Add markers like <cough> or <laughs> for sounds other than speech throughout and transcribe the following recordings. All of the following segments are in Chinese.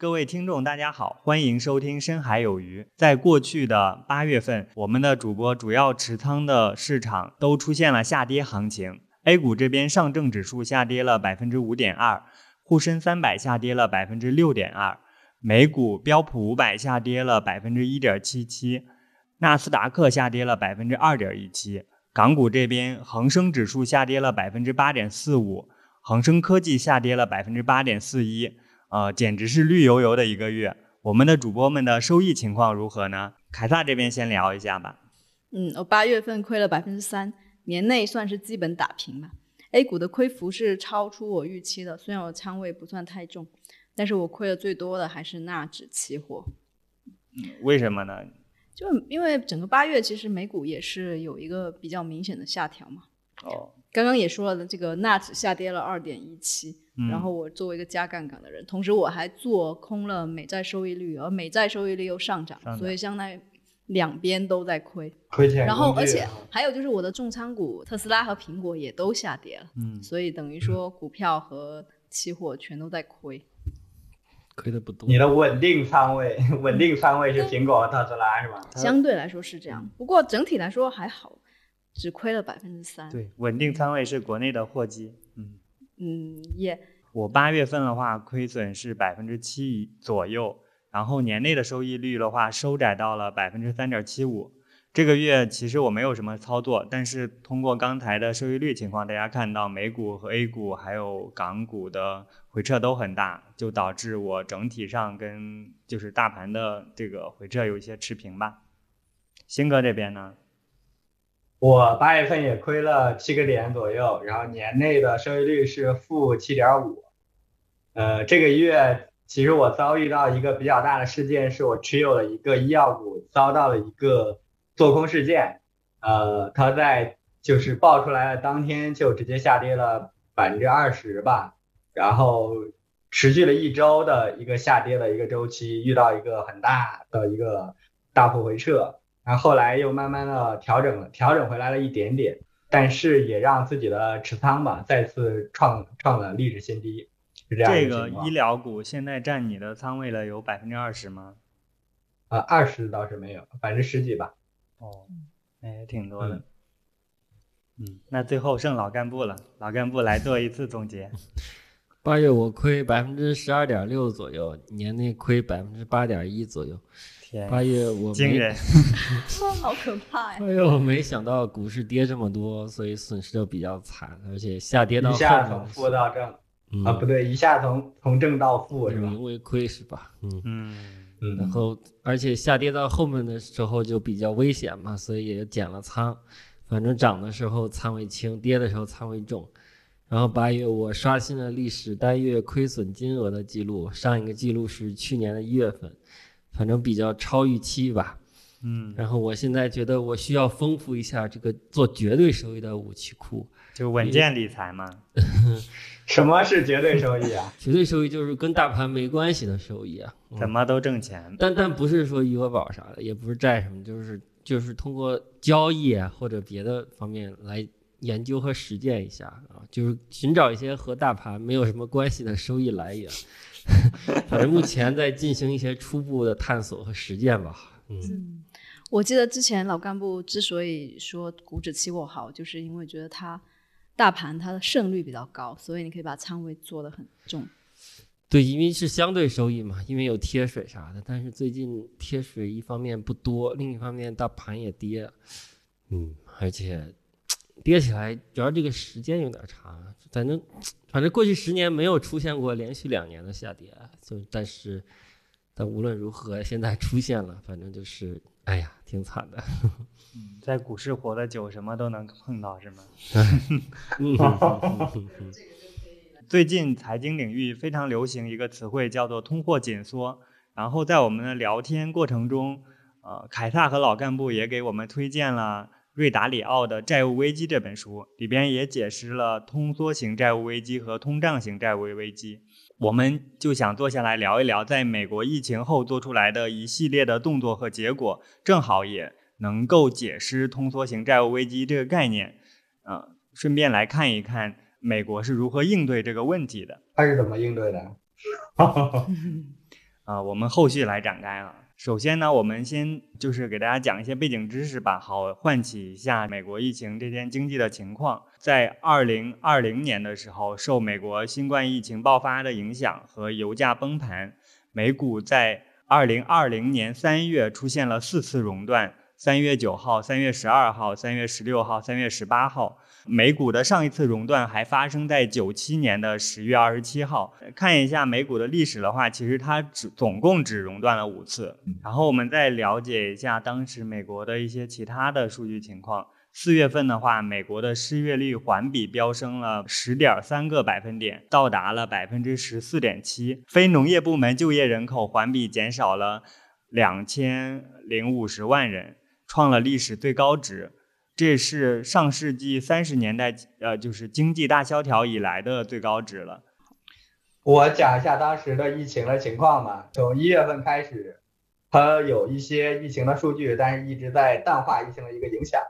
各位听众，大家好，欢迎收听《深海有鱼》。在过去的八月份，我们的主播主要持仓的市场都出现了下跌行情。A 股这边，上证指数下跌了百分之五点二，沪深三百下跌了百分之六点二，美股标普五百下跌了百分之一点七七，纳斯达克下跌了百分之二点一七。港股这边，恒生指数下跌了百分之八点四五，恒生科技下跌了百分之八点四一。呃，简直是绿油油的一个月。我们的主播们的收益情况如何呢？凯撒这边先聊一下吧。嗯，我八月份亏了百分之三，年内算是基本打平吧。A 股的亏幅是超出我预期的，虽然我仓位不算太重，但是我亏的最多的还是纳指期货。嗯，为什么呢？就因为整个八月其实美股也是有一个比较明显的下调嘛。哦。刚刚也说了，这个纳指下跌了二点一七，然后我作为一个加杠杆的人，同时我还做空了美债收益率，而美债收益率又上涨，所以相当于两边都在亏，亏钱。然后而且还有就是我的重仓股特斯拉和苹果也都下跌了，嗯，所以等于说股票和期货全都在亏，亏的不多。你的稳定仓位，稳定仓位是苹果和特斯拉是吧？相对来说是这样，不过整体来说还好。只亏了百分之三，对，稳定仓位是国内的货基，嗯嗯也，我八月份的话亏损是百分之七左右，然后年内的收益率的话收窄到了百分之三点七五。这个月其实我没有什么操作，但是通过刚才的收益率情况，大家看到美股和 A 股还有港股的回撤都很大，就导致我整体上跟就是大盘的这个回撤有一些持平吧。鑫哥这边呢？我八月份也亏了七个点左右，然后年内的收益率是负七点五。呃，这个月其实我遭遇到一个比较大的事件，是我持有了一个医药股遭到了一个做空事件。呃，它在就是爆出来的当天就直接下跌了百分之二十吧，然后持续了一周的一个下跌的一个周期，遇到一个很大的一个大幅回撤。然后后来又慢慢的调整了，调整回来了一点点，但是也让自己的持仓吧再次创创了历史新低，是这样这个医疗股现在占你的仓位了有百分之二十吗？啊，二十倒是没有，百分之十几吧。哦，那也挺多的。嗯，那最后剩老干部了，老干部来做一次总结。<laughs> 八月我亏百分之十二点六左右，年内亏百分之八点一左右。八月我惊人，<laughs> 好可怕呀！哎呦我没想到股市跌这么多，所以损失就比较惨，而且下跌到一下从负到正啊，不对，一下从从正到负是吧？因为亏是吧？嗯嗯，然后而且下跌到后面的时候就比较危险嘛，所以也减了仓。反正涨的时候仓位轻，跌的时候仓位重。然后八月我刷新了历史单月亏损金额的记录，上一个记录是去年的一月份。反正比较超预期吧，嗯，然后我现在觉得我需要丰富一下这个做绝对收益的武器库，就稳健理财嘛。<laughs> 什么是绝对收益啊？<laughs> 绝对收益就是跟大盘没关系的收益啊，怎么都挣钱。但但不是说余额宝啥的，也不是债什么，就是就是通过交易啊或者别的方面来研究和实践一下啊，就是寻找一些和大盘没有什么关系的收益来源。<laughs> 反正目前在进行一些初步的探索和实践吧。嗯，我记得之前老干部之所以说股指期货好，就是因为觉得它大盘它的胜率比较高，所以你可以把仓位做得很重。对，因为是相对收益嘛，因为有贴水啥的。但是最近贴水一方面不多，另一方面大盘也跌，嗯，而且跌起来主要这个时间有点长，反正。反正过去十年没有出现过连续两年的下跌，就但是，但无论如何，现在出现了，反正就是，哎呀，挺惨的。<laughs> 在股市活得久，什么都能碰到，是吗？<laughs> 最近财经领域非常流行一个词汇，叫做“通货紧缩”。然后在我们的聊天过程中，呃，凯撒和老干部也给我们推荐了。瑞达里奥的《债务危机》这本书里边也解释了通缩型债务危机和通胀型债务危机。我们就想坐下来聊一聊，在美国疫情后做出来的一系列的动作和结果，正好也能够解释通缩型债务危机这个概念。嗯，顺便来看一看美国是如何应对这个问题的。他是怎么应对的？啊，<laughs> <laughs> 我们后续来展开啊。首先呢，我们先就是给大家讲一些背景知识吧，好唤起一下美国疫情这天经济的情况。在二零二零年的时候，受美国新冠疫情爆发的影响和油价崩盘，美股在二零二零年三月出现了四次熔断：三月九号、三月十二号、三月十六号、三月十八号。美股的上一次熔断还发生在九七年的十月二十七号。看一下美股的历史的话，其实它只总共只熔断了五次。然后我们再了解一下当时美国的一些其他的数据情况。四月份的话，美国的失业率环比飙升了十点三个百分点，到达了百分之十四点七。非农业部门就业人口环比减少了两千零五十万人，创了历史最高值。这是上世纪三十年代，呃，就是经济大萧条以来的最高值了。我讲一下当时的疫情的情况吧。从一月份开始，它有一些疫情的数据，但是一直在淡化疫情的一个影响，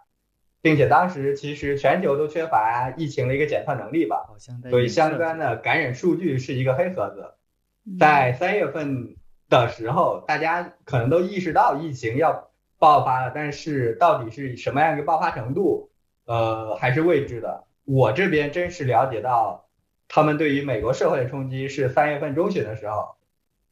并且当时其实全球都缺乏疫情的一个检测能力吧，所以相关的感染数据是一个黑盒子。在三月份的时候，大家可能都意识到疫情要。爆发了，但是到底是什么样一个爆发程度，呃，还是未知的。我这边真实了解到，他们对于美国社会的冲击是三月份中旬的时候，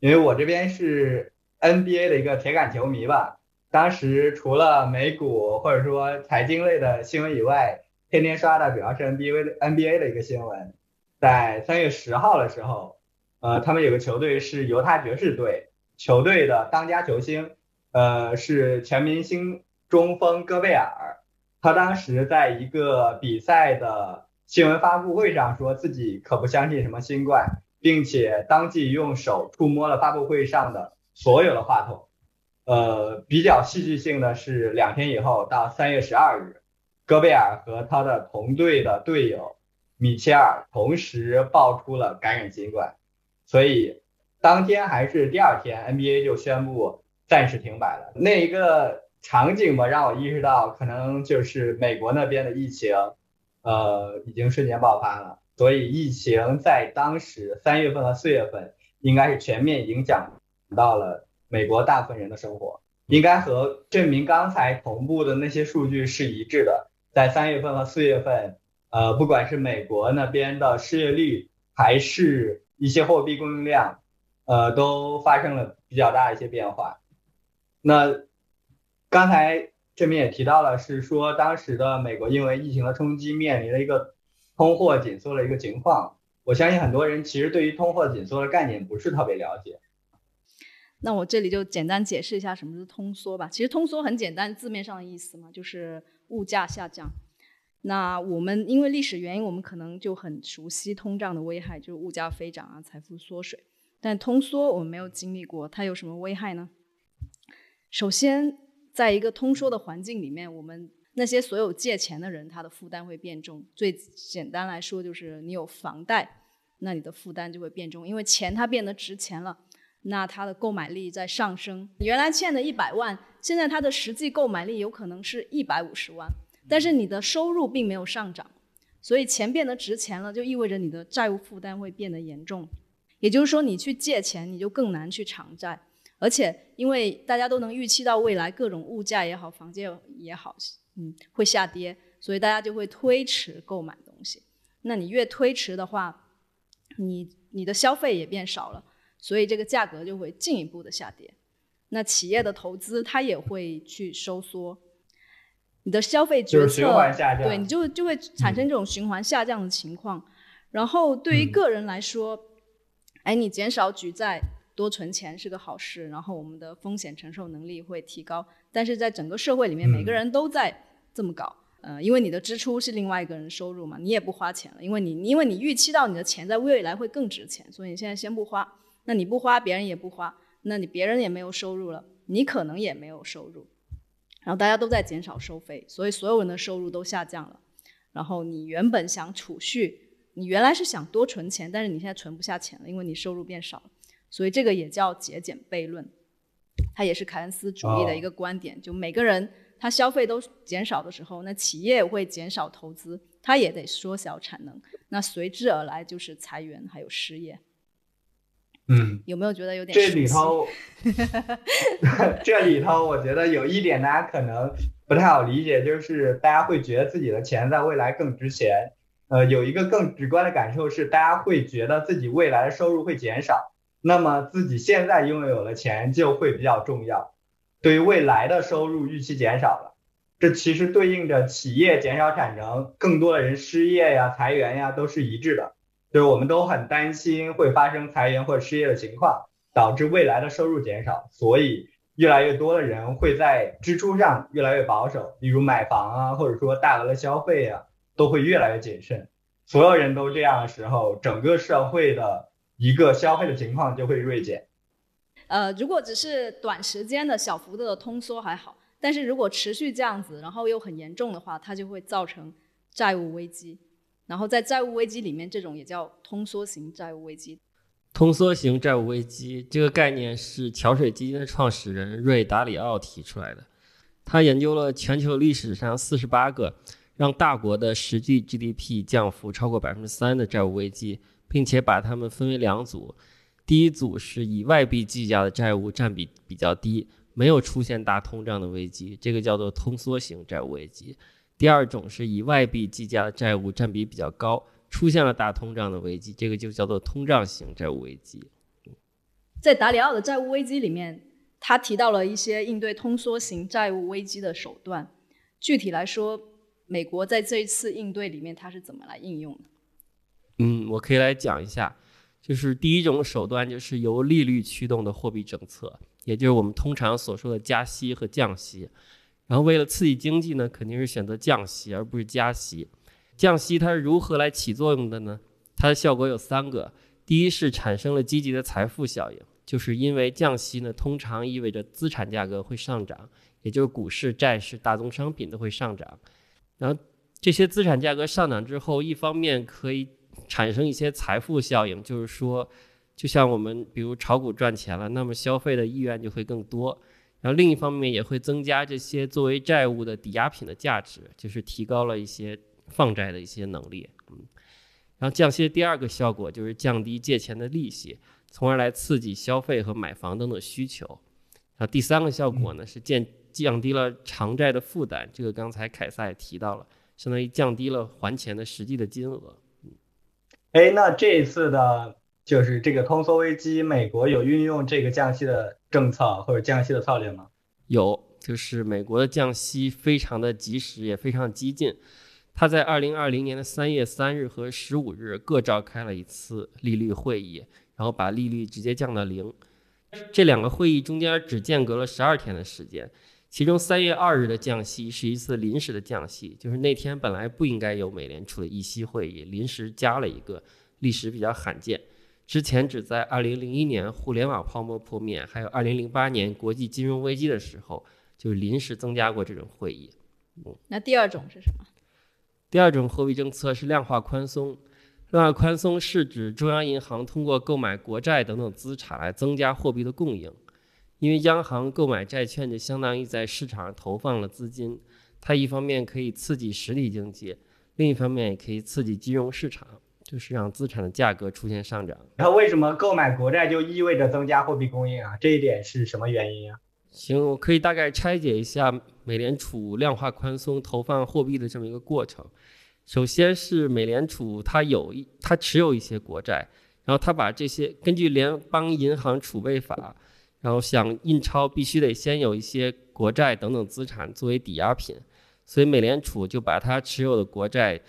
因为我这边是 NBA 的一个铁杆球迷吧。当时除了美股或者说财经类的新闻以外，天天刷的主要是 NBA NBA 的一个新闻。在三月十号的时候，呃，他们有个球队是犹他爵士队，球队的当家球星。呃，是全明星中锋戈贝尔，他当时在一个比赛的新闻发布会上说自己可不相信什么新冠，并且当即用手触摸了发布会上的所有的话筒。呃，比较戏剧性的是，两天以后到三月十二日，戈贝尔和他的同队的队友米切尔同时爆出了感染新冠，所以当天还是第二天，NBA 就宣布。暂时停摆了，那一个场景吧，让我意识到，可能就是美国那边的疫情，呃，已经瞬间爆发了。所以疫情在当时三月份和四月份，应该是全面影响到了美国大部分人的生活，应该和证明刚才同步的那些数据是一致的。在三月份和四月份，呃，不管是美国那边的失业率，还是一些货币供应量，呃，都发生了比较大的一些变化。那刚才这边也提到了，是说当时的美国因为疫情的冲击，面临了一个通货紧缩的一个情况。我相信很多人其实对于通货紧缩的概念不是特别了解。那我这里就简单解释一下什么是通缩吧。其实通缩很简单，字面上的意思嘛，就是物价下降。那我们因为历史原因，我们可能就很熟悉通胀的危害，就是物价飞涨啊，财富缩水。但通缩我们没有经历过，它有什么危害呢？首先，在一个通缩的环境里面，我们那些所有借钱的人，他的负担会变重。最简单来说，就是你有房贷，那你的负担就会变重，因为钱它变得值钱了，那它的购买力在上升。你原来欠的一百万，现在它的实际购买力有可能是一百五十万，但是你的收入并没有上涨，所以钱变得值钱了，就意味着你的债务负担会变得严重。也就是说，你去借钱，你就更难去偿债。而且，因为大家都能预期到未来各种物价也好，房价也好，嗯，会下跌，所以大家就会推迟购买东西。那你越推迟的话，你你的消费也变少了，所以这个价格就会进一步的下跌。那企业的投资它也会去收缩，你的消费决策对你就就会产生这种循环下降的情况。然后对于个人来说，哎，你减少举债。多存钱是个好事，然后我们的风险承受能力会提高。但是在整个社会里面，每个人都在这么搞，呃，因为你的支出是另外一个人收入嘛，你也不花钱了，因为你因为你预期到你的钱在未来会更值钱，所以你现在先不花。那你不花，别人也不花，那你别人也没有收入了，你可能也没有收入。然后大家都在减少收费，所以所有人的收入都下降了。然后你原本想储蓄，你原来是想多存钱，但是你现在存不下钱了，因为你收入变少了。所以这个也叫节俭悖论，它也是凯恩斯主义的一个观点。就每个人他消费都减少的时候，那企业会减少投资，它也得缩小产能，那随之而来就是裁员还有失业。嗯，有没有觉得有点？<laughs> 这里头，这里头，我觉得有一点大家可能不太好理解，就是大家会觉得自己的钱在未来更值钱。呃，有一个更直观的感受是，大家会觉得自己未来的收入会减少，那么自己现在拥有的钱就会比较重要。对于未来的收入预期减少了，这其实对应着企业减少产能，更多的人失业呀、裁员呀，都是一致的。就是我们都很担心会发生裁员或者失业的情况，导致未来的收入减少，所以越来越多的人会在支出上越来越保守，比如买房啊，或者说大额的消费啊，都会越来越谨慎。所有人都这样的时候，整个社会的一个消费的情况就会锐减。呃，如果只是短时间的小幅度的通缩还好，但是如果持续这样子，然后又很严重的话，它就会造成债务危机。然后在债务危机里面，这种也叫通缩型债务危机。通缩型债务危机这个概念是桥水基金的创始人瑞达里奥提出来的。他研究了全球历史上四十八个让大国的实际 GDP 降幅超过百分之三的债务危机，并且把它们分为两组。第一组是以外币计价的债务占比比较低，没有出现大通胀的危机，这个叫做通缩型债务危机。第二种是以外币计价的债务占比比较高，出现了大通胀的危机，这个就叫做通胀型债务危机。在达里奥的债务危机里面，他提到了一些应对通缩型债务危机的手段。具体来说，美国在这一次应对里面，它是怎么来应用的？嗯，我可以来讲一下，就是第一种手段就是由利率驱动的货币政策，也就是我们通常所说的加息和降息。然后为了刺激经济呢，肯定是选择降息而不是加息。降息它是如何来起作用的呢？它的效果有三个：第一是产生了积极的财富效应，就是因为降息呢，通常意味着资产价格会上涨，也就是股市、债市、大宗商品都会上涨。然后这些资产价格上涨之后，一方面可以产生一些财富效应，就是说，就像我们比如炒股赚钱了，那么消费的意愿就会更多。然后另一方面也会增加这些作为债务的抵押品的价值，就是提高了一些放债的一些能力。嗯，然后降息的第二个效果就是降低借钱的利息，从而来刺激消费和买房等等需求。然后第三个效果呢是降降低了偿债的负担，这个刚才凯撒也提到了，相当于降低了还钱的实际的金额。嗯，哎，那这一次的。就是这个通缩危机，美国有运用这个降息的政策或者降息的策略吗？有，就是美国的降息非常的及时，也非常激进。他在二零二零年的三月三日和十五日各召开了一次利率会议，然后把利率直接降到零。这两个会议中间只间隔了十二天的时间，其中三月二日的降息是一次临时的降息，就是那天本来不应该有美联储的议息会议，临时加了一个，历史比较罕见。之前只在二零零一年互联网泡沫破灭，还有二零零八年国际金融危机的时候，就临时增加过这种会议。嗯，那第二种是什么？第二种货币政策是量化宽松。量化宽松是指中央银行通过购买国债等等资产来增加货币的供应。因为央行购买债券就相当于在市场上投放了资金，它一方面可以刺激实体经济，另一方面也可以刺激金融市场。就是让资产的价格出现上涨。然后为什么购买国债就意味着增加货币供应啊？这一点是什么原因啊？行，我可以大概拆解一下美联储量化宽松投放货币的这么一个过程。首先是美联储它有一它持有一些国债，然后它把这些根据联邦银行储备法，然后想印钞必须得先有一些国债等等资产作为抵押品，所以美联储就把它持有的国债。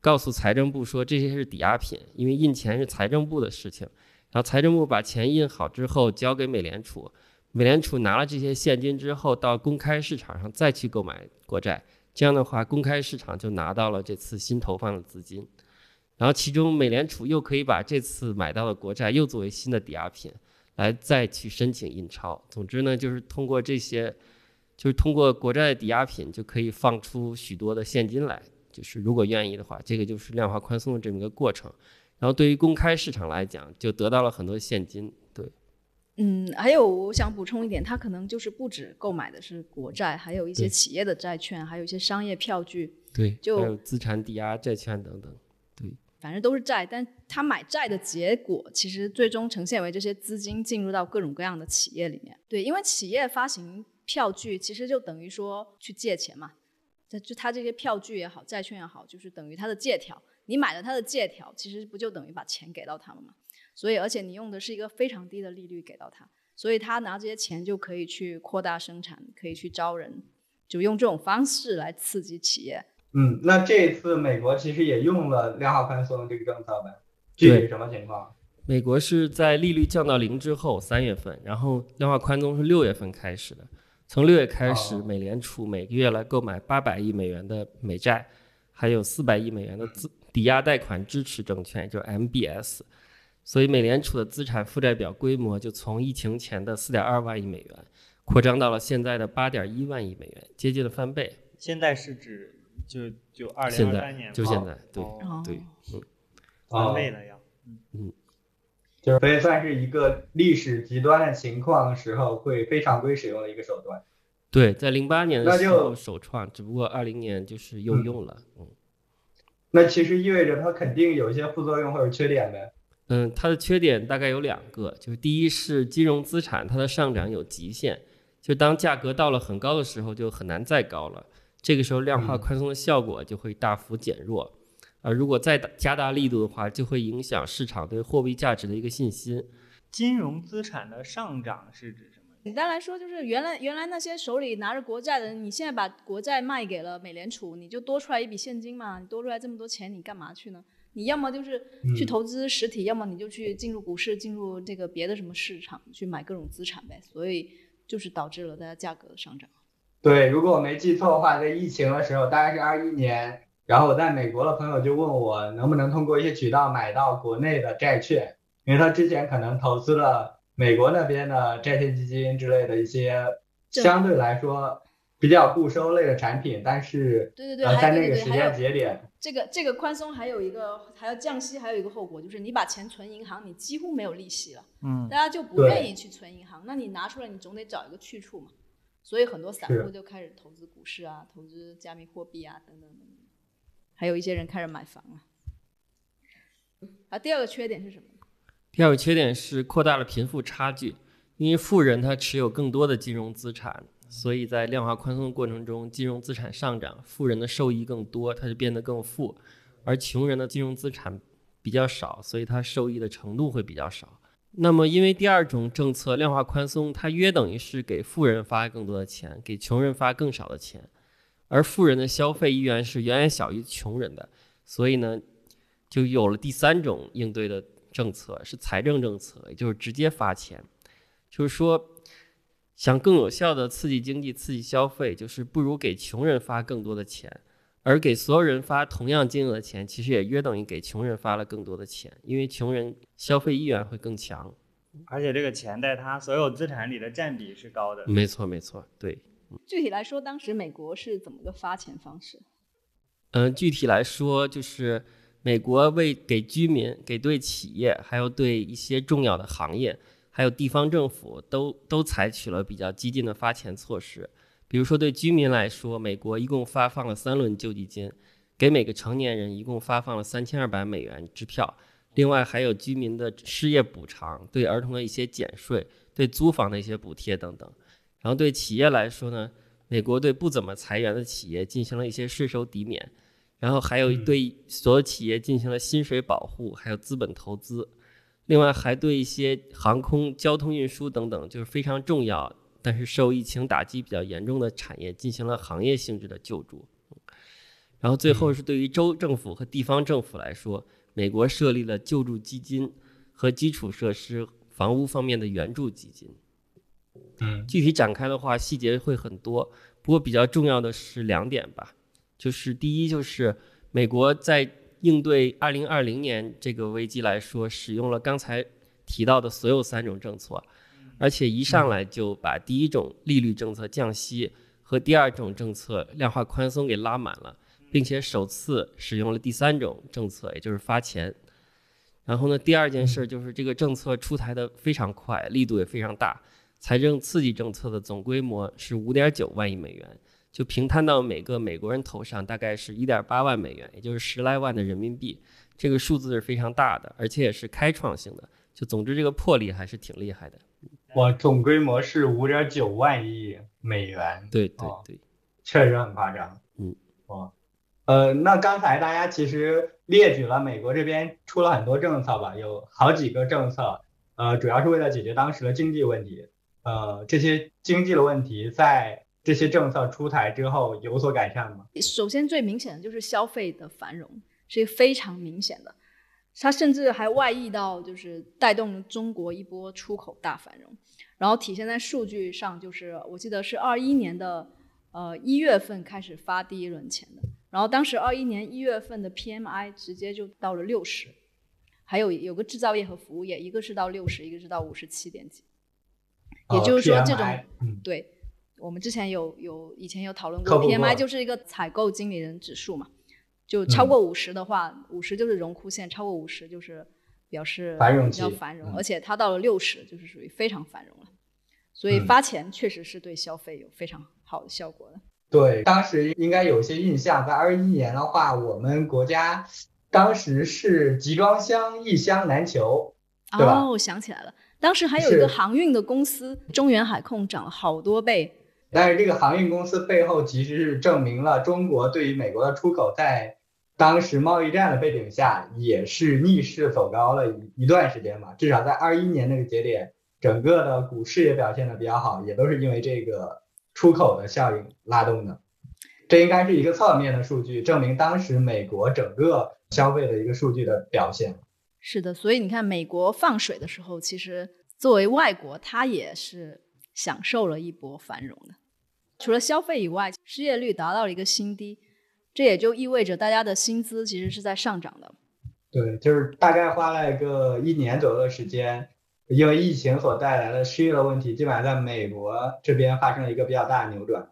告诉财政部说这些是抵押品，因为印钱是财政部的事情。然后财政部把钱印好之后交给美联储，美联储拿了这些现金之后到公开市场上再去购买国债，这样的话公开市场就拿到了这次新投放的资金。然后其中美联储又可以把这次买到的国债又作为新的抵押品来再去申请印钞。总之呢，就是通过这些，就是通过国债抵押品就可以放出许多的现金来。就是如果愿意的话，这个就是量化宽松的这么一个过程。然后对于公开市场来讲，就得到了很多现金。对，嗯，还有我想补充一点，它可能就是不止购买的是国债，还有一些企业的债券，还有一些商业票据。对，就还有资产抵押债券等等。反正都是债，但他买债的结果，其实最终呈现为这些资金进入到各种各样的企业里面。对，因为企业发行票据，其实就等于说去借钱嘛。这就他这些票据也好，债券也好，就是等于他的借条。你买了他的借条，其实不就等于把钱给到他们嘛？所以，而且你用的是一个非常低的利率给到他，所以他拿这些钱就可以去扩大生产，可以去招人，就用这种方式来刺激企业。嗯，那这一次美国其实也用了量化宽松这个政策呗？具体什么情况？美国是在利率降到零之后三月份，然后量化宽松是六月份开始的。从六月开始，美联储每个月来购买八百亿美元的美债，还有四百亿美元的资抵押贷款支持证券，就是 MBS。所以美联储的资产负债表规模就从疫情前的四点二万亿美元，扩张到了现在的八点一万亿美元，接近了翻倍。现在是指？就就二零二三年，就现在，对对，嗯，翻倍了要，嗯，就是所以算是一个历史极端的情况时候会非常规使用的一个手段。对，在零八年的时候首创，只不过二零年就是又用了，嗯。那其实意味着它肯定有一些副作用或者缺点呗。嗯，它的缺点大概有两个，就是第一是金融资产它的上涨有极限，就当价格到了很高的时候就很难再高了。这个时候量化宽松的效果就会大幅减弱，而如果再加大力度的话，就会影响市场对货币价值的一个信心。金融资产的上涨是指什么？简单来说，就是原来原来那些手里拿着国债的人，你现在把国债卖给了美联储，你就多出来一笔现金嘛？你多出来这么多钱，你干嘛去呢？你要么就是去投资实体，要么你就去进入股市，进入这个别的什么市场去买各种资产呗。所以就是导致了大家价格的上涨。对，如果我没记错的话，在疫情的时候，大概是二一年，然后我在美国的朋友就问我能不能通过一些渠道买到国内的债券，因为他之前可能投资了美国那边的债券基金之类的一些相对来说比较固收类的产品，但是对对对，在那个时间节点，这个这个宽松还有一个还要降息，还有一个后果就是你把钱存银行，你几乎没有利息了，嗯，大家就不愿意去存银行，那你拿出来，你总得找一个去处嘛。所以很多散户就开始投资股市啊，投资加密货币啊，等等等等，还有一些人开始买房啊。啊，第二个缺点是什么？第二个缺点是扩大了贫富差距，因为富人他持有更多的金融资产，所以在量化宽松的过程中，金融资产上涨，富人的受益更多，他就变得更富，而穷人的金融资产比较少，所以他受益的程度会比较少。那么，因为第二种政策量化宽松，它约等于是给富人发更多的钱，给穷人发更少的钱，而富人的消费意愿是远远小于穷人的，所以呢，就有了第三种应对的政策，是财政政策，也就是直接发钱，就是说，想更有效的刺激经济、刺激消费，就是不如给穷人发更多的钱。而给所有人发同样金额的钱，其实也约等于给穷人发了更多的钱，因为穷人消费意愿会更强，而且这个钱在他所有资产里的占比是高的。没错，没错，对。具体来说，当时美国是怎么个发钱方式？嗯，具体来说，就是美国为给居民、给对企业，还有对一些重要的行业，还有地方政府，都都采取了比较激进的发钱措施。比如说，对居民来说，美国一共发放了三轮救济金，给每个成年人一共发放了三千二百美元支票。另外，还有居民的失业补偿，对儿童的一些减税，对租房的一些补贴等等。然后，对企业来说呢，美国对不怎么裁员的企业进行了一些税收抵免。然后，还有对所有企业进行了薪水保护，还有资本投资。另外，还对一些航空、交通运输等等，就是非常重要。但是受疫情打击比较严重的产业进行了行业性质的救助，然后最后是对于州政府和地方政府来说，美国设立了救助基金和基础设施、房屋方面的援助基金。嗯，具体展开的话，细节会很多，不过比较重要的是两点吧，就是第一，就是美国在应对2020年这个危机来说，使用了刚才提到的所有三种政策。而且一上来就把第一种利率政策降息和第二种政策量化宽松给拉满了，并且首次使用了第三种政策，也就是发钱。然后呢，第二件事就是这个政策出台的非常快，力度也非常大。财政刺激政策的总规模是五点九万亿美元，就平摊到每个美国人头上大概是一点八万美元，也就是十来万的人民币。这个数字是非常大的，而且也是开创性的。就总之，这个魄力还是挺厉害的。哇，总规模是五点九万亿美元。对对对，确实很夸张。嗯，哇，呃，那刚才大家其实列举了美国这边出了很多政策吧，有好几个政策，呃，主要是为了解决当时的经济问题。呃，这些经济的问题在这些政策出台之后有所改善吗？首先最明显的就是消费的繁荣，是非常明显的。它甚至还外溢到，就是带动了中国一波出口大繁荣，然后体现在数据上，就是我记得是二一年的呃一月份开始发第一轮钱的，然后当时二一年一月份的 PMI 直接就到了六十，还有有个制造业和服务业，一个是到六十，一个是到五十七点几，也就是说这种，对，我们之前有有以前有讨论过 PMI 就是一个采购经理人指数嘛。就超过五十的话，五十就是荣枯线，超过五十就是表示比较繁荣，而且它到了六十就是属于非常繁荣了。所以发钱确实是对消费有非常好的效果的。对，当时应该有些印象，在二一年的话，我们国家当时是集装箱一箱难求，对吧？哦，我想起来了，当时还有一个航运的公司中原海控涨了好多倍。但是这个航运公司背后其实是证明了中国对于美国的出口在。当时贸易战的背景下，也是逆势走高了一一段时间嘛。至少在二一年那个节点，整个的股市也表现的比较好，也都是因为这个出口的效应拉动的。这应该是一个侧面的数据，证明当时美国整个消费的一个数据的表现。是的，所以你看，美国放水的时候，其实作为外国，它也是享受了一波繁荣的。除了消费以外，失业率达到了一个新低。这也就意味着大家的薪资其实是在上涨的。对，就是大概花了一个一年左右的时间，因为疫情所带来的失业的问题，基本上在美国这边发生了一个比较大的扭转。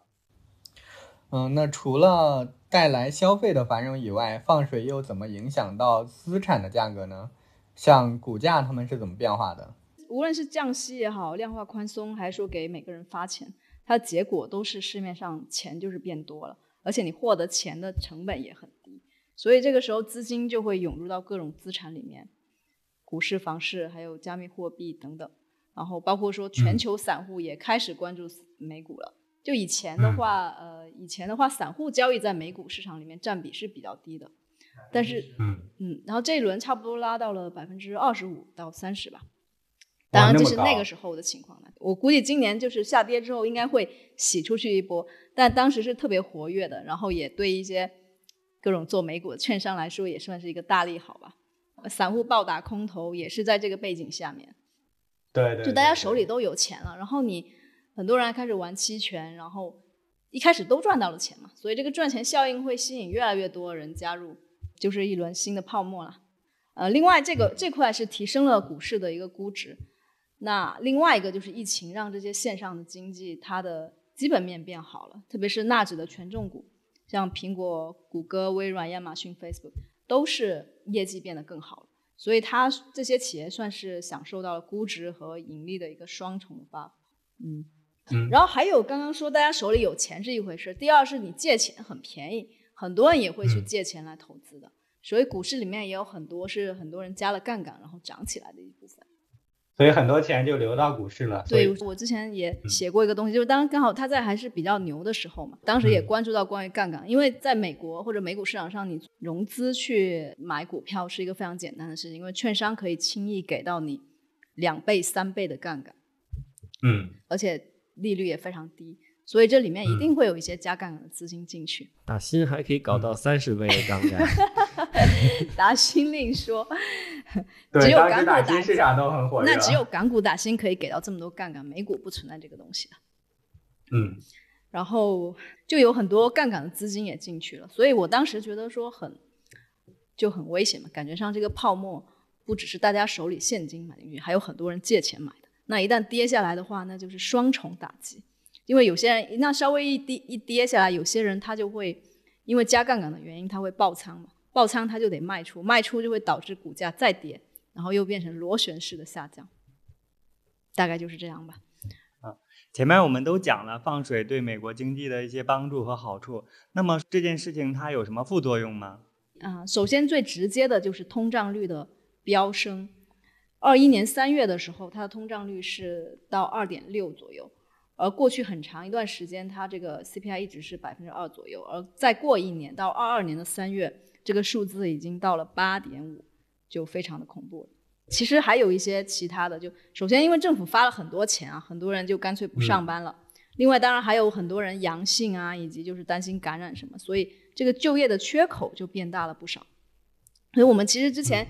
嗯，那除了带来消费的繁荣以外，放水又怎么影响到资产的价格呢？像股价它们是怎么变化的？无论是降息也好，量化宽松，还是说给每个人发钱，它的结果都是市面上钱就是变多了。而且你获得钱的成本也很低，所以这个时候资金就会涌入到各种资产里面，股市、房市，还有加密货币等等。然后包括说全球散户也开始关注美股了。就以前的话，呃，以前的话，散户交易在美股市场里面占比是比较低的，但是，嗯嗯，然后这一轮差不多拉到了百分之二十五到三十吧。当然这是那个时候的情况了。我估计今年就是下跌之后应该会洗出去一波。但当时是特别活跃的，然后也对一些各种做美股的券商来说也算是一个大利好吧。散户暴打空头也是在这个背景下面，对对，就大家手里都有钱了，然后你很多人开始玩期权，然后一开始都赚到了钱嘛，所以这个赚钱效应会吸引越来越多人加入，就是一轮新的泡沫了。呃，另外这个这块是提升了股市的一个估值，那另外一个就是疫情让这些线上的经济它的。基本面变好了，特别是纳指的权重股，像苹果、谷歌、微软、亚马逊、Facebook 都是业绩变得更好了，所以它这些企业算是享受到了估值和盈利的一个双重的 buff。嗯嗯。然后还有刚刚说大家手里有钱是一回事，第二是你借钱很便宜，很多人也会去借钱来投资的，所以股市里面也有很多是很多人加了杠杆然后涨起来的一部分。所以很多钱就流到股市了。对，我之前也写过一个东西，就是当刚好它在还是比较牛的时候嘛，当时也关注到关于杠杆，因为在美国或者美股市场上，你融资去买股票是一个非常简单的事情，因为券商可以轻易给到你两倍、三倍的杠杆，嗯，而且利率也非常低。所以这里面一定会有一些加杠杆的资金进去，打新还可以搞到三十倍的杠杆。<laughs> 打新另说，<laughs> 只有港股打新市场都很火那只有港股打新可以给到这么多杠杆，美股不存在这个东西的。嗯，然后就有很多杠杆的资金也进去了，所以我当时觉得说很就很危险嘛，感觉上这个泡沫不只是大家手里现金买进去，还有很多人借钱买的。那一旦跌下来的话，那就是双重打击。因为有些人那稍微一跌一跌下来，有些人他就会因为加杠杆的原因，他会爆仓嘛，爆仓他就得卖出，卖出就会导致股价再跌，然后又变成螺旋式的下降，大概就是这样吧。啊，前面我们都讲了放水对美国经济的一些帮助和好处，那么这件事情它有什么副作用吗？啊，首先最直接的就是通胀率的飙升。二一年三月的时候，它的通胀率是到二点六左右，而过去很长一段时间，它这个 CPI 一直是百分之二左右。而再过一年到二二年的三月，这个数字已经到了八点五，就非常的恐怖。其实还有一些其他的，就首先因为政府发了很多钱啊，很多人就干脆不上班了。另外，当然还有很多人阳性啊，以及就是担心感染什么，所以这个就业的缺口就变大了不少。所以我们其实之前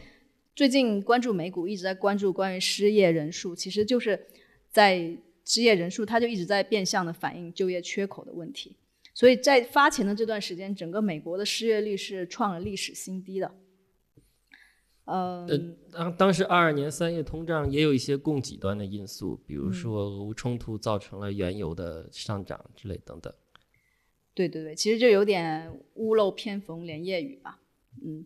最近关注美股，一直在关注关于失业人数，其实就是在失业人数，它就一直在变相的反映就业缺口的问题。所以在发钱的这段时间，整个美国的失业率是创了历史新低的。呃，当当时二二年三月通胀也有一些供给端的因素，比如说俄乌冲突造成了原油的上涨之类等等。对对对，其实就有点屋漏偏逢连夜雨吧，嗯，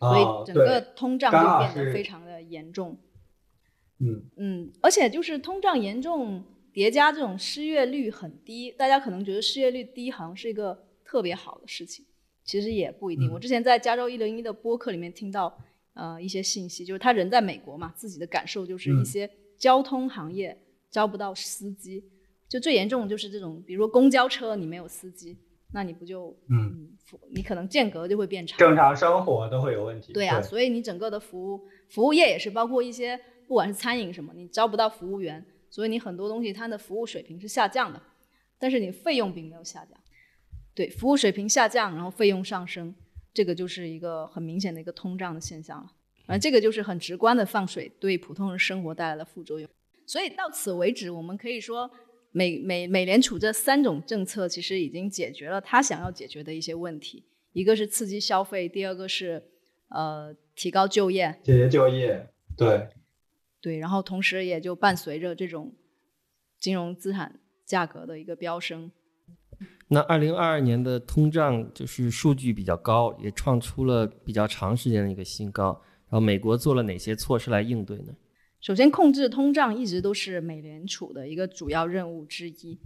所以整个通胀就变得非常的严重。嗯嗯，而且就是通胀严重叠加这种失业率很低，大家可能觉得失业率低好像是一个特别好的事情，其实也不一定。我之前在加州一零一的播客里面听到。呃，一些信息就是他人在美国嘛，自己的感受就是一些交通行业招不到司机，就最严重的就是这种，比如说公交车你没有司机，那你不就嗯，你可能间隔就会变长，正常生活都会有问题。对啊，所以你整个的服务服务业也是包括一些不管是餐饮什么，你招不到服务员，所以你很多东西它的服务水平是下降的，但是你费用并没有下降，对，服务水平下降，然后费用上升。这个就是一个很明显的一个通胀的现象了，而这个就是很直观的放水对普通人生活带来的副作用。所以到此为止，我们可以说，美美美联储这三种政策其实已经解决了他想要解决的一些问题。一个是刺激消费，第二个是呃提高就业，解决就业，对对，然后同时也就伴随着这种金融资产价格的一个飙升。那二零二二年的通胀就是数据比较高，也创出了比较长时间的一个新高。然后美国做了哪些措施来应对呢？首先，控制通胀一直都是美联储的一个主要任务之一。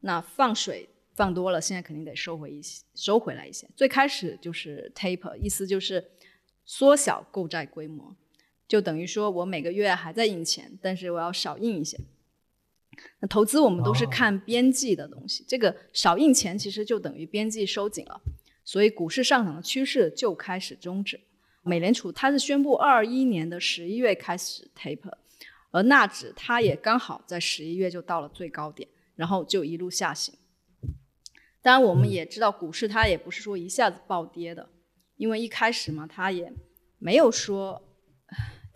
那放水放多了，现在肯定得收回一些，收回来一些。最开始就是 taper，意思就是缩小购债规模，就等于说我每个月还在印钱，但是我要少印一些。那投资我们都是看边际的东西，这个少印钱其实就等于边际收紧了，所以股市上涨的趋势就开始终止。美联储它是宣布二一年的十一月开始 taper，而纳指它也刚好在十一月就到了最高点，然后就一路下行。当然我们也知道股市它也不是说一下子暴跌的，因为一开始嘛它也没有说，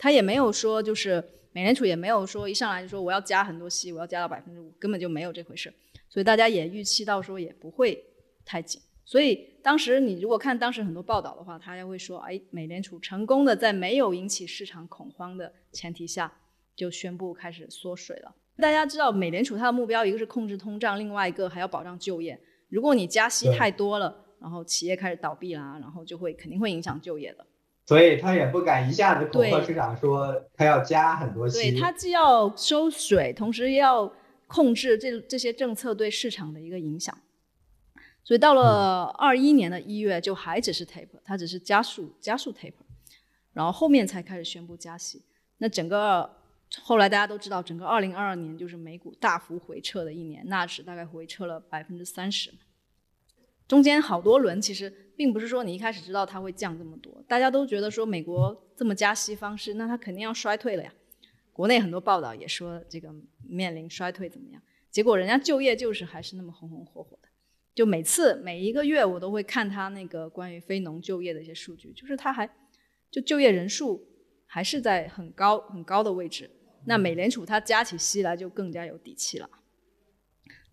它也没有说就是。美联储也没有说一上来就说我要加很多息，我要加到百分之五，根本就没有这回事。所以大家也预期到说也不会太紧。所以当时你如果看当时很多报道的话，他也会说，哎，美联储成功的在没有引起市场恐慌的前提下，就宣布开始缩水了。大家知道，美联储它的目标一个是控制通胀，另外一个还要保障就业。如果你加息太多了，然后企业开始倒闭啦，然后就会肯定会影响就业的。所以他也不敢一下子恐吓市场，说他要加很多息。对他既要收水，同时要控制这这些政策对市场的一个影响。所以到了二一年的一月，就还只是 taper，它只是加速加速 taper，然后后面才开始宣布加息。那整个后来大家都知道，整个二零二二年就是美股大幅回撤的一年，纳指大概回撤了百分之三十。中间好多轮，其实并不是说你一开始知道它会降这么多，大家都觉得说美国这么加息方式，那它肯定要衰退了呀。国内很多报道也说这个面临衰退怎么样，结果人家就业就是还是那么红红火火的。就每次每一个月我都会看他那个关于非农就业的一些数据，就是他还就就业人数还是在很高很高的位置。那美联储它加起息来就更加有底气了。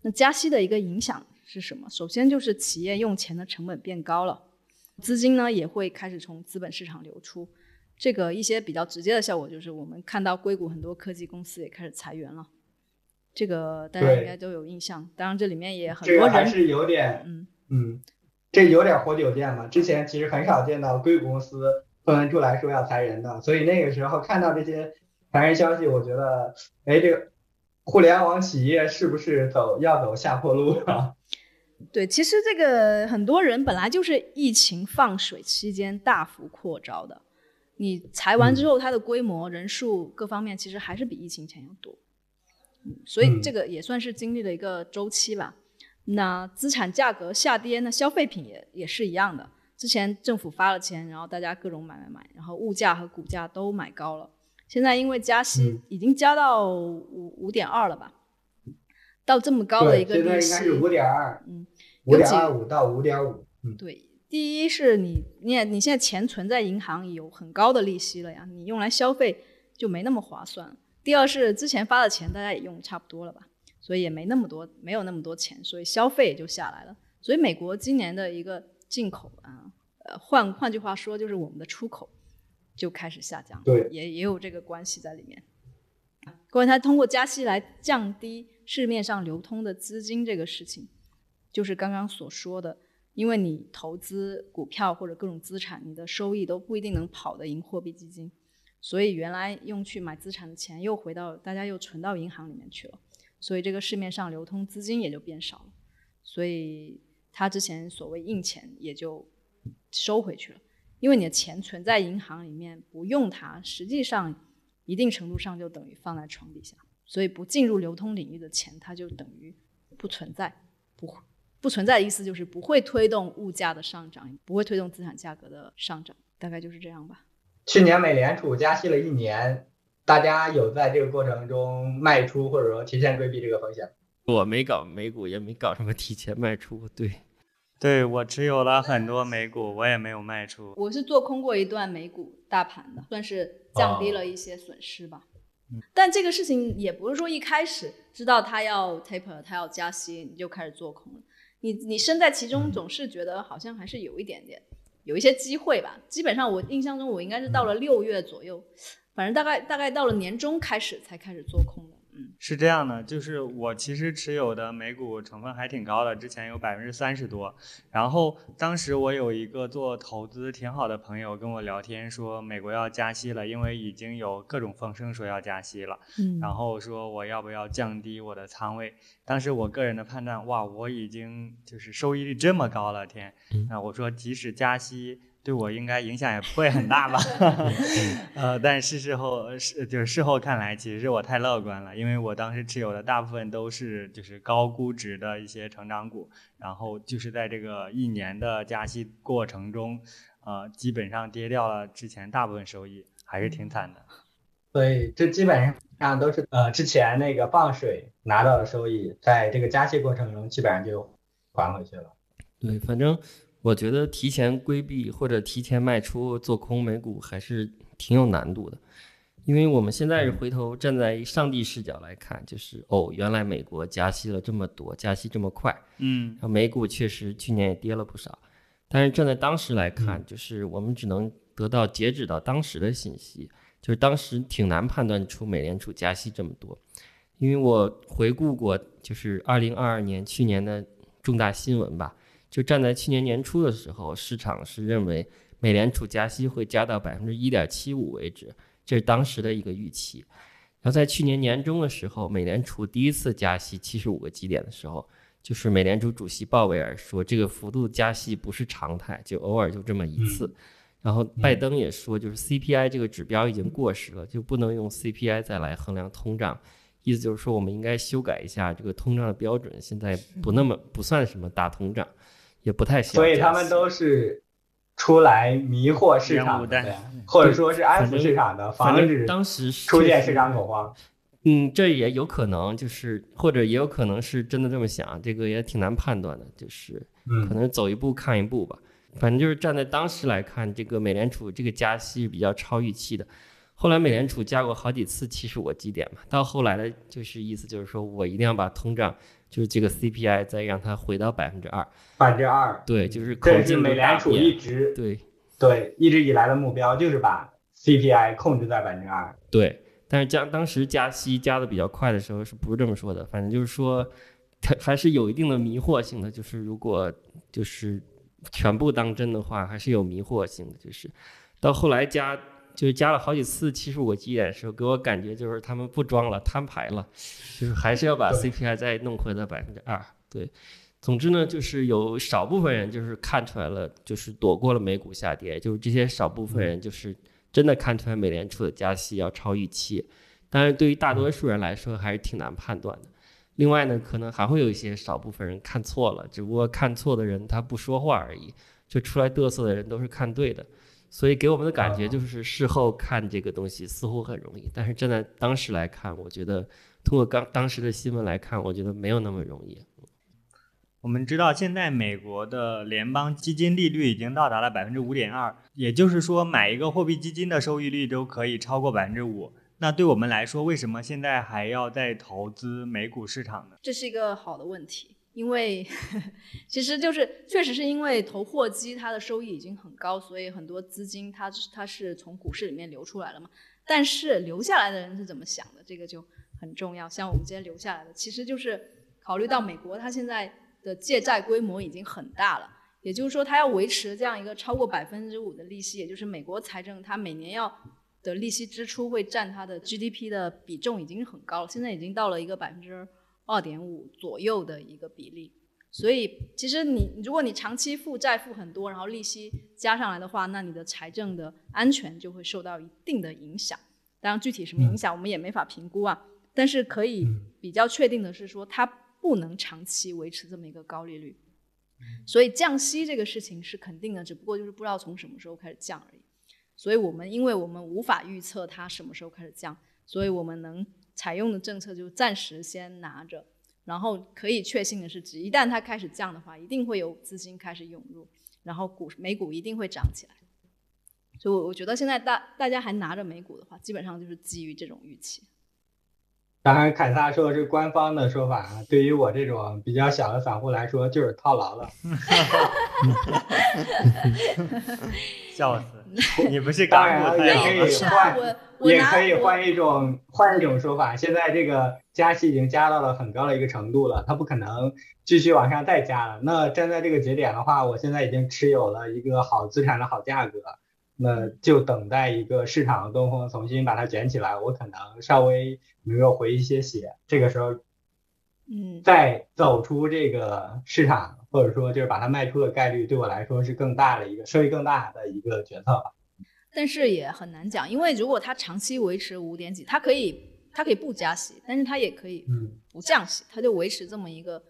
那加息的一个影响。是什么？首先就是企业用钱的成本变高了，资金呢也会开始从资本市场流出。这个一些比较直接的效果就是我们看到硅谷很多科技公司也开始裁员了，这个大家应该都有印象。当然这里面也很多人还是有点，嗯嗯，这有点活久见嘛。之前其实很少见到硅谷公司纷纷出来说要裁人的，所以那个时候看到这些裁人消息，我觉得，哎，这个互联网企业是不是走要走下坡路了？对，其实这个很多人本来就是疫情放水期间大幅扩招的，你裁完之后，它的规模、人数各方面其实还是比疫情前要多，所以这个也算是经历了一个周期吧。那资产价格下跌，那消费品也也是一样的。之前政府发了钱，然后大家各种买买买，然后物价和股价都买高了。现在因为加息，已经加到五五点二了吧？到这么高的一个利息，现在应该是五点二，嗯，五点二五到五点五。嗯，对，第一是你，你也你现在钱存在银行有很高的利息了呀，你用来消费就没那么划算。第二是之前发的钱大家也用差不多了吧，所以也没那么多，没有那么多钱，所以消费也就下来了。所以美国今年的一个进口啊，呃，换换句话说就是我们的出口就开始下降，对，也也有这个关系在里面。关于它通过加息来降低。市面上流通的资金这个事情，就是刚刚所说的，因为你投资股票或者各种资产，你的收益都不一定能跑得赢货币基金，所以原来用去买资产的钱又回到大家又存到银行里面去了，所以这个市面上流通资金也就变少了，所以他之前所谓印钱也就收回去了，因为你的钱存在银行里面不用它，实际上一定程度上就等于放在床底下。所以不进入流通领域的钱，它就等于不存在，不不存在的意思就是不会推动物价的上涨，不会推动资产价格的上涨，大概就是这样吧。去年美联储加息了一年，大家有在这个过程中卖出或者说提前规避这个风险？我没搞美股，也没搞什么提前卖出。对，对我持有了很多美股，我也没有卖出。我是做空过一段美股大盘的，算是降低了一些损失吧。但这个事情也不是说一开始知道他要 taper，他要加息，你就开始做空了。你你身在其中，总是觉得好像还是有一点点，有一些机会吧。基本上我印象中，我应该是到了六月左右，反正大概大概到了年中开始才开始做空的。是这样的，就是我其实持有的美股成分还挺高的，之前有百分之三十多。然后当时我有一个做投资挺好的朋友跟我聊天说，美国要加息了，因为已经有各种风声说要加息了。嗯。然后说我要不要降低我的仓位？当时我个人的判断，哇，我已经就是收益率这么高了，天！那我说即使加息。对我应该影响也不会很大吧，<laughs> 呃，但是事后是就是事后看来，其实是我太乐观了，因为我当时持有的大部分都是就是高估值的一些成长股，然后就是在这个一年的加息过程中，呃，基本上跌掉了之前大部分收益，还是挺惨的。所以这基本上都是呃之前那个放水拿到的收益，在这个加息过程中基本上就还回去了。对，反正。我觉得提前规避或者提前卖出做空美股还是挺有难度的，因为我们现在是回头站在上帝视角来看，就是哦，原来美国加息了这么多，加息这么快，嗯，然后美股确实去年也跌了不少，但是站在当时来看，就是我们只能得到截止到当时的信息，就是当时挺难判断出美联储加息这么多，因为我回顾过，就是二零二二年去年的重大新闻吧。就站在去年年初的时候，市场是认为美联储加息会加到百分之一点七五为止，这是当时的一个预期。然后在去年年中的时候，美联储第一次加息七十五个基点的时候，就是美联储主席鲍威尔说这个幅度加息不是常态，就偶尔就这么一次。然后拜登也说，就是 CPI 这个指标已经过时了，就不能用 CPI 再来衡量通胀。意思就是说，我们应该修改一下这个通胀的标准，现在不那么不算什么大通胀。也不太行，所以他们都是出来迷惑市场的，或者说是安抚市场的，防止当时出现市场恐慌。嗯，这也有可能，就是或者也有可能是真的这么想，这个也挺难判断的，就是可能走一步看一步吧。反正就是站在当时来看，这个美联储这个加息比较超预期的。后来美联储加过好几次七十五基点嘛，到后来的就是意思就是说我一定要把通胀。就是这个 CPI 再让它回到百分之二，百分之二，对，就是这是美联储一直对对一直以来的目标，就是把 CPI 控制在百分之二。对，但是加当时加息加的比较快的时候，是不是这么说的？反正就是说，它还是有一定的迷惑性的。就是如果就是全部当真的话，还是有迷惑性的。就是到后来加。就是加了好几次七十五个基点的时候，给我感觉就是他们不装了，摊牌了，就是还是要把 CPI 再弄回到百分之二。对，总之呢，就是有少部分人就是看出来了，就是躲过了美股下跌，就是这些少部分人就是真的看出来美联储的加息要超预期，但是对于大多数人来说还是挺难判断的。另外呢，可能还会有一些少部分人看错了，只不过看错的人他不说话而已，就出来嘚瑟的人都是看对的，所以给我们的感觉就是事后看这个东西似乎很容易，但是站在当时来看，我觉得通过刚当时的新闻来看，我觉得没有那么容易。我们知道，现在美国的联邦基金利率已经到达了百分之五点二，也就是说，买一个货币基金的收益率都可以超过百分之五。那对我们来说，为什么现在还要再投资美股市场呢？这是一个好的问题，因为 <laughs> 其实就是确实是因为投货基它的收益已经很高，所以很多资金它它是从股市里面流出来了嘛。但是留下来的人是怎么想的，这个就很重要。像我们今天留下来的，其实就是考虑到美国它现在。的借债规模已经很大了，也就是说，它要维持这样一个超过百分之五的利息，也就是美国财政它每年要的利息支出会占它的 GDP 的比重已经很高了，现在已经到了一个百分之二点五左右的一个比例。所以，其实你如果你长期负债负很多，然后利息加上来的话，那你的财政的安全就会受到一定的影响。当然，具体什么影响我们也没法评估啊。但是可以比较确定的是说它。不能长期维持这么一个高利率，所以降息这个事情是肯定的，只不过就是不知道从什么时候开始降而已。所以我们因为我们无法预测它什么时候开始降，所以我们能采用的政策就暂时先拿着。然后可以确信的是，只一旦它开始降的话，一定会有资金开始涌入，然后股美股一定会涨起来。所以，我我觉得现在大大家还拿着美股的话，基本上就是基于这种预期。当然，凯撒说的是官方的说法啊。对于我这种比较小的散户来说，就是套牢了。<laughs> <laughs> <laughs> 笑死！你不是当然也可以换，也可以换一种换一种说法。现在这个加息已经加到了很高的一个程度了，它不可能继续往上再加了。那站在这个节点的话，我现在已经持有了一个好资产的好价格。那就等待一个市场的东风重新把它卷起来，我可能稍微能够回一些血，这个时候，嗯，再走出这个市场，或者说就是把它卖出的概率，对我来说是更大的一个收益更大的一个决策吧。但是也很难讲，因为如果它长期维持五点几，它可以它可以不加息，但是它也可以不降息，它就维持这么一个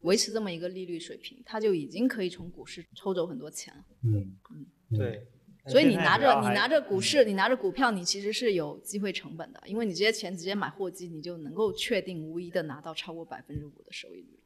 维持这么一个利率水平，它就已经可以从股市抽走很多钱了。嗯嗯，对。所以你拿着你拿着股市，你拿着股票，你其实是有机会成本的，因为你这些钱直接买货基，你就能够确定无疑的拿到超过百分之五的收益率。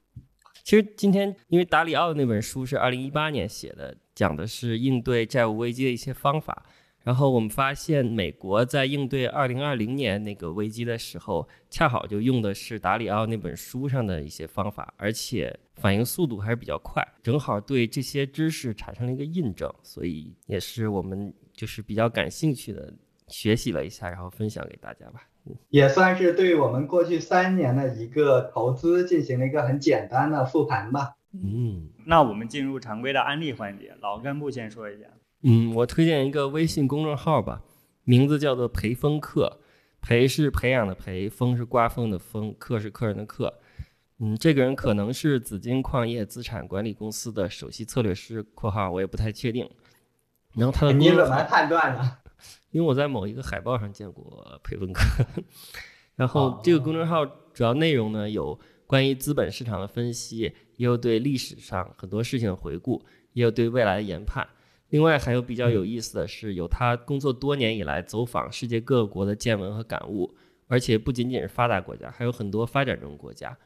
其实今天因为达里奥那本书是二零一八年写的，讲的是应对债务危机的一些方法。然后我们发现，美国在应对二零二零年那个危机的时候，恰好就用的是达里奥那本书上的一些方法，而且反应速度还是比较快，正好对这些知识产生了一个印证，所以也是我们就是比较感兴趣的，学习了一下，然后分享给大家吧。也算是对我们过去三年的一个投资进行了一个很简单的复盘吧。嗯，那我们进入常规的案例环节，老干部先说一下。嗯，我推荐一个微信公众号吧，名字叫做“培风课”，培是培养的培，风是刮风的风，课是客人的课。嗯，这个人可能是紫金矿业资产管理公司的首席策略师（括号我也不太确定）。然后他的你怎么判断呢？<laughs> 因为我在某一个海报上见过培风课。然后这个公众号主要内容呢，有关于资本市场的分析，也有对历史上很多事情的回顾，也有对未来的研判。另外还有比较有意思的是，有他工作多年以来走访世界各国的见闻和感悟，而且不仅仅是发达国家，还有很多发展中国家。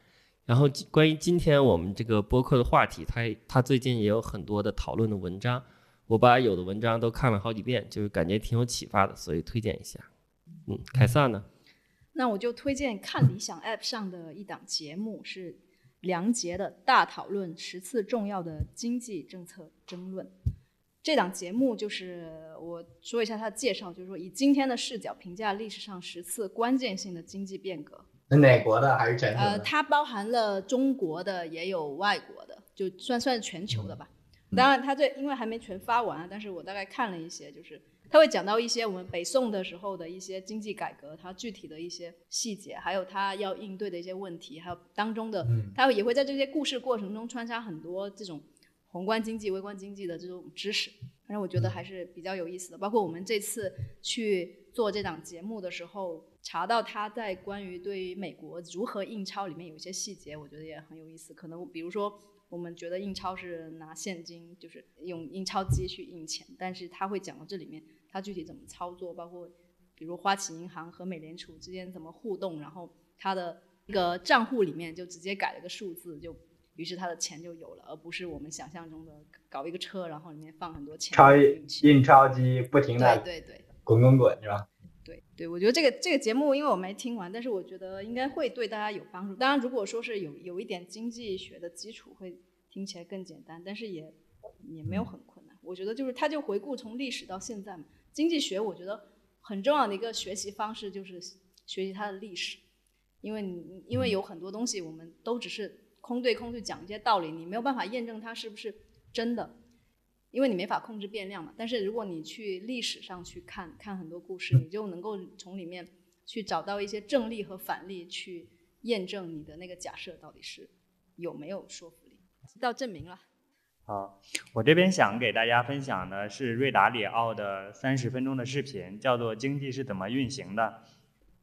然后关于今天我们这个播客的话题，他他最近也有很多的讨论的文章，我把有的文章都看了好几遍，就是感觉挺有启发的，所以推荐一下。嗯，凯撒呢？<laughs> 那我就推荐看理想 App 上的一档节目，是梁杰的大讨论十次重要的经济政策争论。这档节目就是我说一下它的介绍，就是说以今天的视角评价历史上十次关键性的经济变革。哪国的还是全球？呃，它包含了中国的，也有外国的，就算算是全球的吧。当然，它这因为还没全发完，但是我大概看了一些，就是他会讲到一些我们北宋的时候的一些经济改革，它具体的一些细节，还有他要应对的一些问题，还有当中的，他也会在这些故事过程中穿插很多这种宏观经济、微观经济的这种知识，反正我觉得还是比较有意思的。包括我们这次去做这档节目的时候。查到他在关于对于美国如何印钞里面有一些细节，我觉得也很有意思。可能比如说，我们觉得印钞是拿现金，就是用印钞机去印钱，但是他会讲到这里面他具体怎么操作，包括比如花旗银行和美联储之间怎么互动，然后他的一个账户里面就直接改了个数字，就于是他的钱就有了，而不是我们想象中的搞一个车，然后里面放很多钱。超印钞机不停的对对对滚滚滚是吧？对对，我觉得这个这个节目，因为我没听完，但是我觉得应该会对大家有帮助。当然，如果说是有有一点经济学的基础，会听起来更简单，但是也也没有很困难。我觉得就是他就回顾从历史到现在嘛，经济学我觉得很重要的一个学习方式就是学习它的历史，因为你因为有很多东西我们都只是空对空去讲一些道理，你没有办法验证它是不是真的。因为你没法控制变量嘛，但是如果你去历史上去看看很多故事，你就能够从里面去找到一些正例和反例，去验证你的那个假设到底是有没有说服力，到证明了。好，我这边想给大家分享的是瑞达里奥的三十分钟的视频，叫做《经济是怎么运行的》，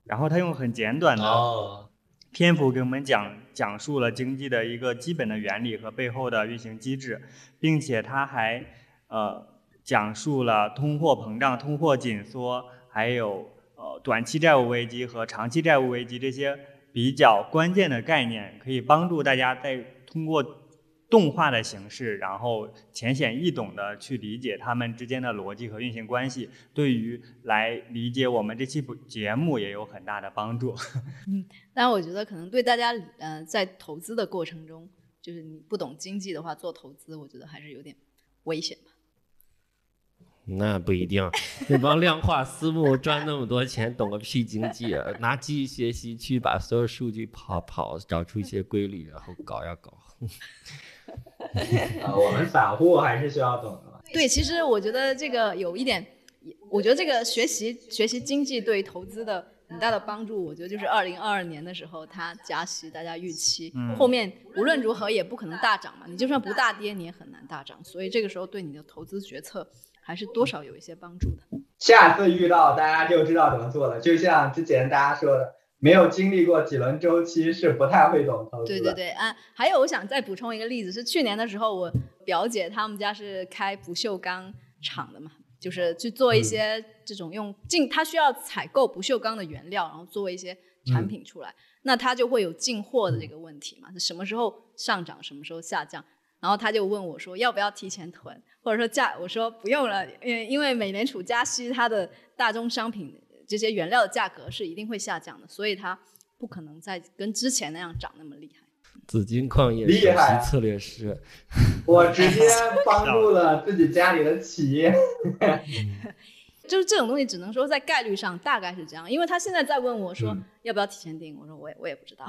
然后他用很简短的篇幅给我们讲讲述了经济的一个基本的原理和背后的运行机制，并且它还呃讲述了通货膨胀、通货紧缩，还有呃短期债务危机和长期债务危机这些比较关键的概念，可以帮助大家在通过。动画的形式，然后浅显易懂的去理解他们之间的逻辑和运行关系，对于来理解我们这期节目也有很大的帮助。<laughs> 嗯，但我觉得可能对大家，呃，在投资的过程中，就是你不懂经济的话，做投资，我觉得还是有点危险。那不一定，<laughs> 那帮量化私募赚那么多钱，懂个屁经济啊！拿机器学习去把所有数据跑跑，找出一些规律，然后搞呀搞。呃，我们散户还是需要懂的。<laughs> 对，其实我觉得这个有一点，我觉得这个学习学习经济对投资的很大的帮助，我觉得就是二零二二年的时候它加息，大家预期后面无论如何也不可能大涨嘛，你就算不大跌，你也很难大涨，所以这个时候对你的投资决策还是多少有一些帮助的。下次遇到大家就知道怎么做了，就像之前大家说的。没有经历过几轮周期是不太会懂投资的。对对对啊，还有我想再补充一个例子，是去年的时候，我表姐他们家是开不锈钢厂的嘛，就是去做一些这种用进，他需要采购不锈钢的原料，然后做一些产品出来，那他就会有进货的这个问题嘛，什么时候上涨，什么时候下降，然后他就问我说要不要提前囤，或者说价，我说不用了，因为因为美联储加息，它的大宗商品。这些原料的价格是一定会下降的，所以它不可能再跟之前那样涨那么厉害。紫金矿业厉害策略师，我直接 <laughs> 帮助了自己家里的企业。<laughs> 就是这种东西，只能说在概率上大概是这样，因为他现在在问我说要不要提前订，我说我也我也不知道，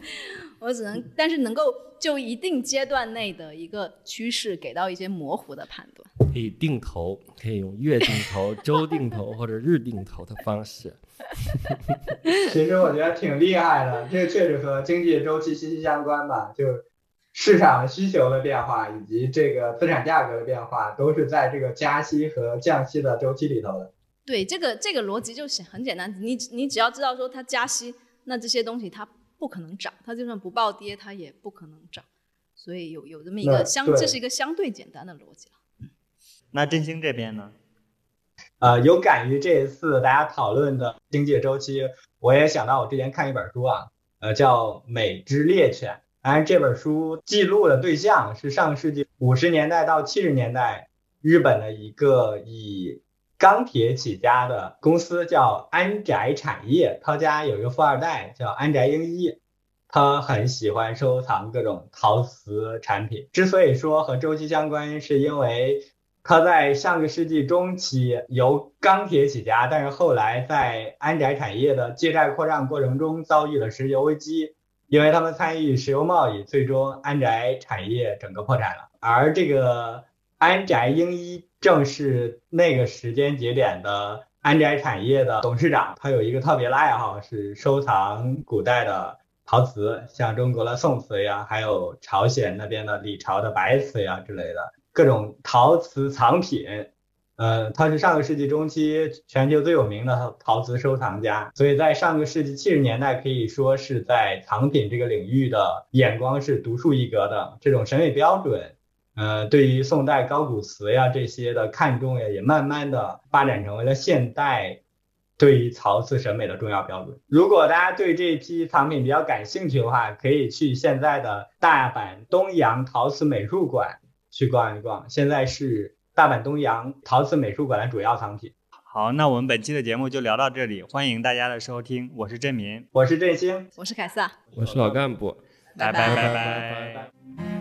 <laughs> 我只能但是能够就一定阶段内的一个趋势给到一些模糊的判断。可以定投，可以用月定投、周定投或者日定投的方式。<laughs> 其实我觉得挺厉害的，这个确实和经济周期息息相关吧，就。市场需求的变化以及这个资产价格的变化，都是在这个加息和降息的周期里头的。对，这个这个逻辑就很简单，你你只要知道说它加息，那这些东西它不可能涨，它就算不暴跌，它也不可能涨。所以有有这么一个相，这是一个相对简单的逻辑了。那振兴这边呢？呃，有感于这一次大家讨论的经济周期，我也想到我之前看一本书啊，呃，叫《美之猎犬》。当然，这本书记录的对象是上世纪五十年代到七十年代日本的一个以钢铁起家的公司，叫安宅产业。他家有一个富二代叫安宅英一，他很喜欢收藏各种陶瓷产品。之所以说和周期相关，是因为他在上个世纪中期由钢铁起家，但是后来在安宅产业的借债扩张过程中遭遇了石油危机。因为他们参与石油贸易，最终安宅产业整个破产了。而这个安宅英一正是那个时间节点的安宅产业的董事长，他有一个特别的爱好，是收藏古代的陶瓷，像中国的宋瓷呀，还有朝鲜那边的李朝的白瓷呀之类的各种陶瓷藏品。呃，他是上个世纪中期全球最有名的陶瓷收藏家，所以在上个世纪七十年代可以说是在藏品这个领域的眼光是独树一格的。这种审美标准，呃，对于宋代高古瓷呀这些的看重呀，也慢慢的发展成为了现代对于陶瓷审美的重要标准。如果大家对这批藏品比较感兴趣的话，可以去现在的大阪东洋陶瓷美术馆去逛一逛。现在是。大阪东洋陶瓷美术馆的主要藏品。好，那我们本期的节目就聊到这里，欢迎大家的收听。我是振民，我是振兴，我是凯撒，我是老干部，拜拜拜拜拜。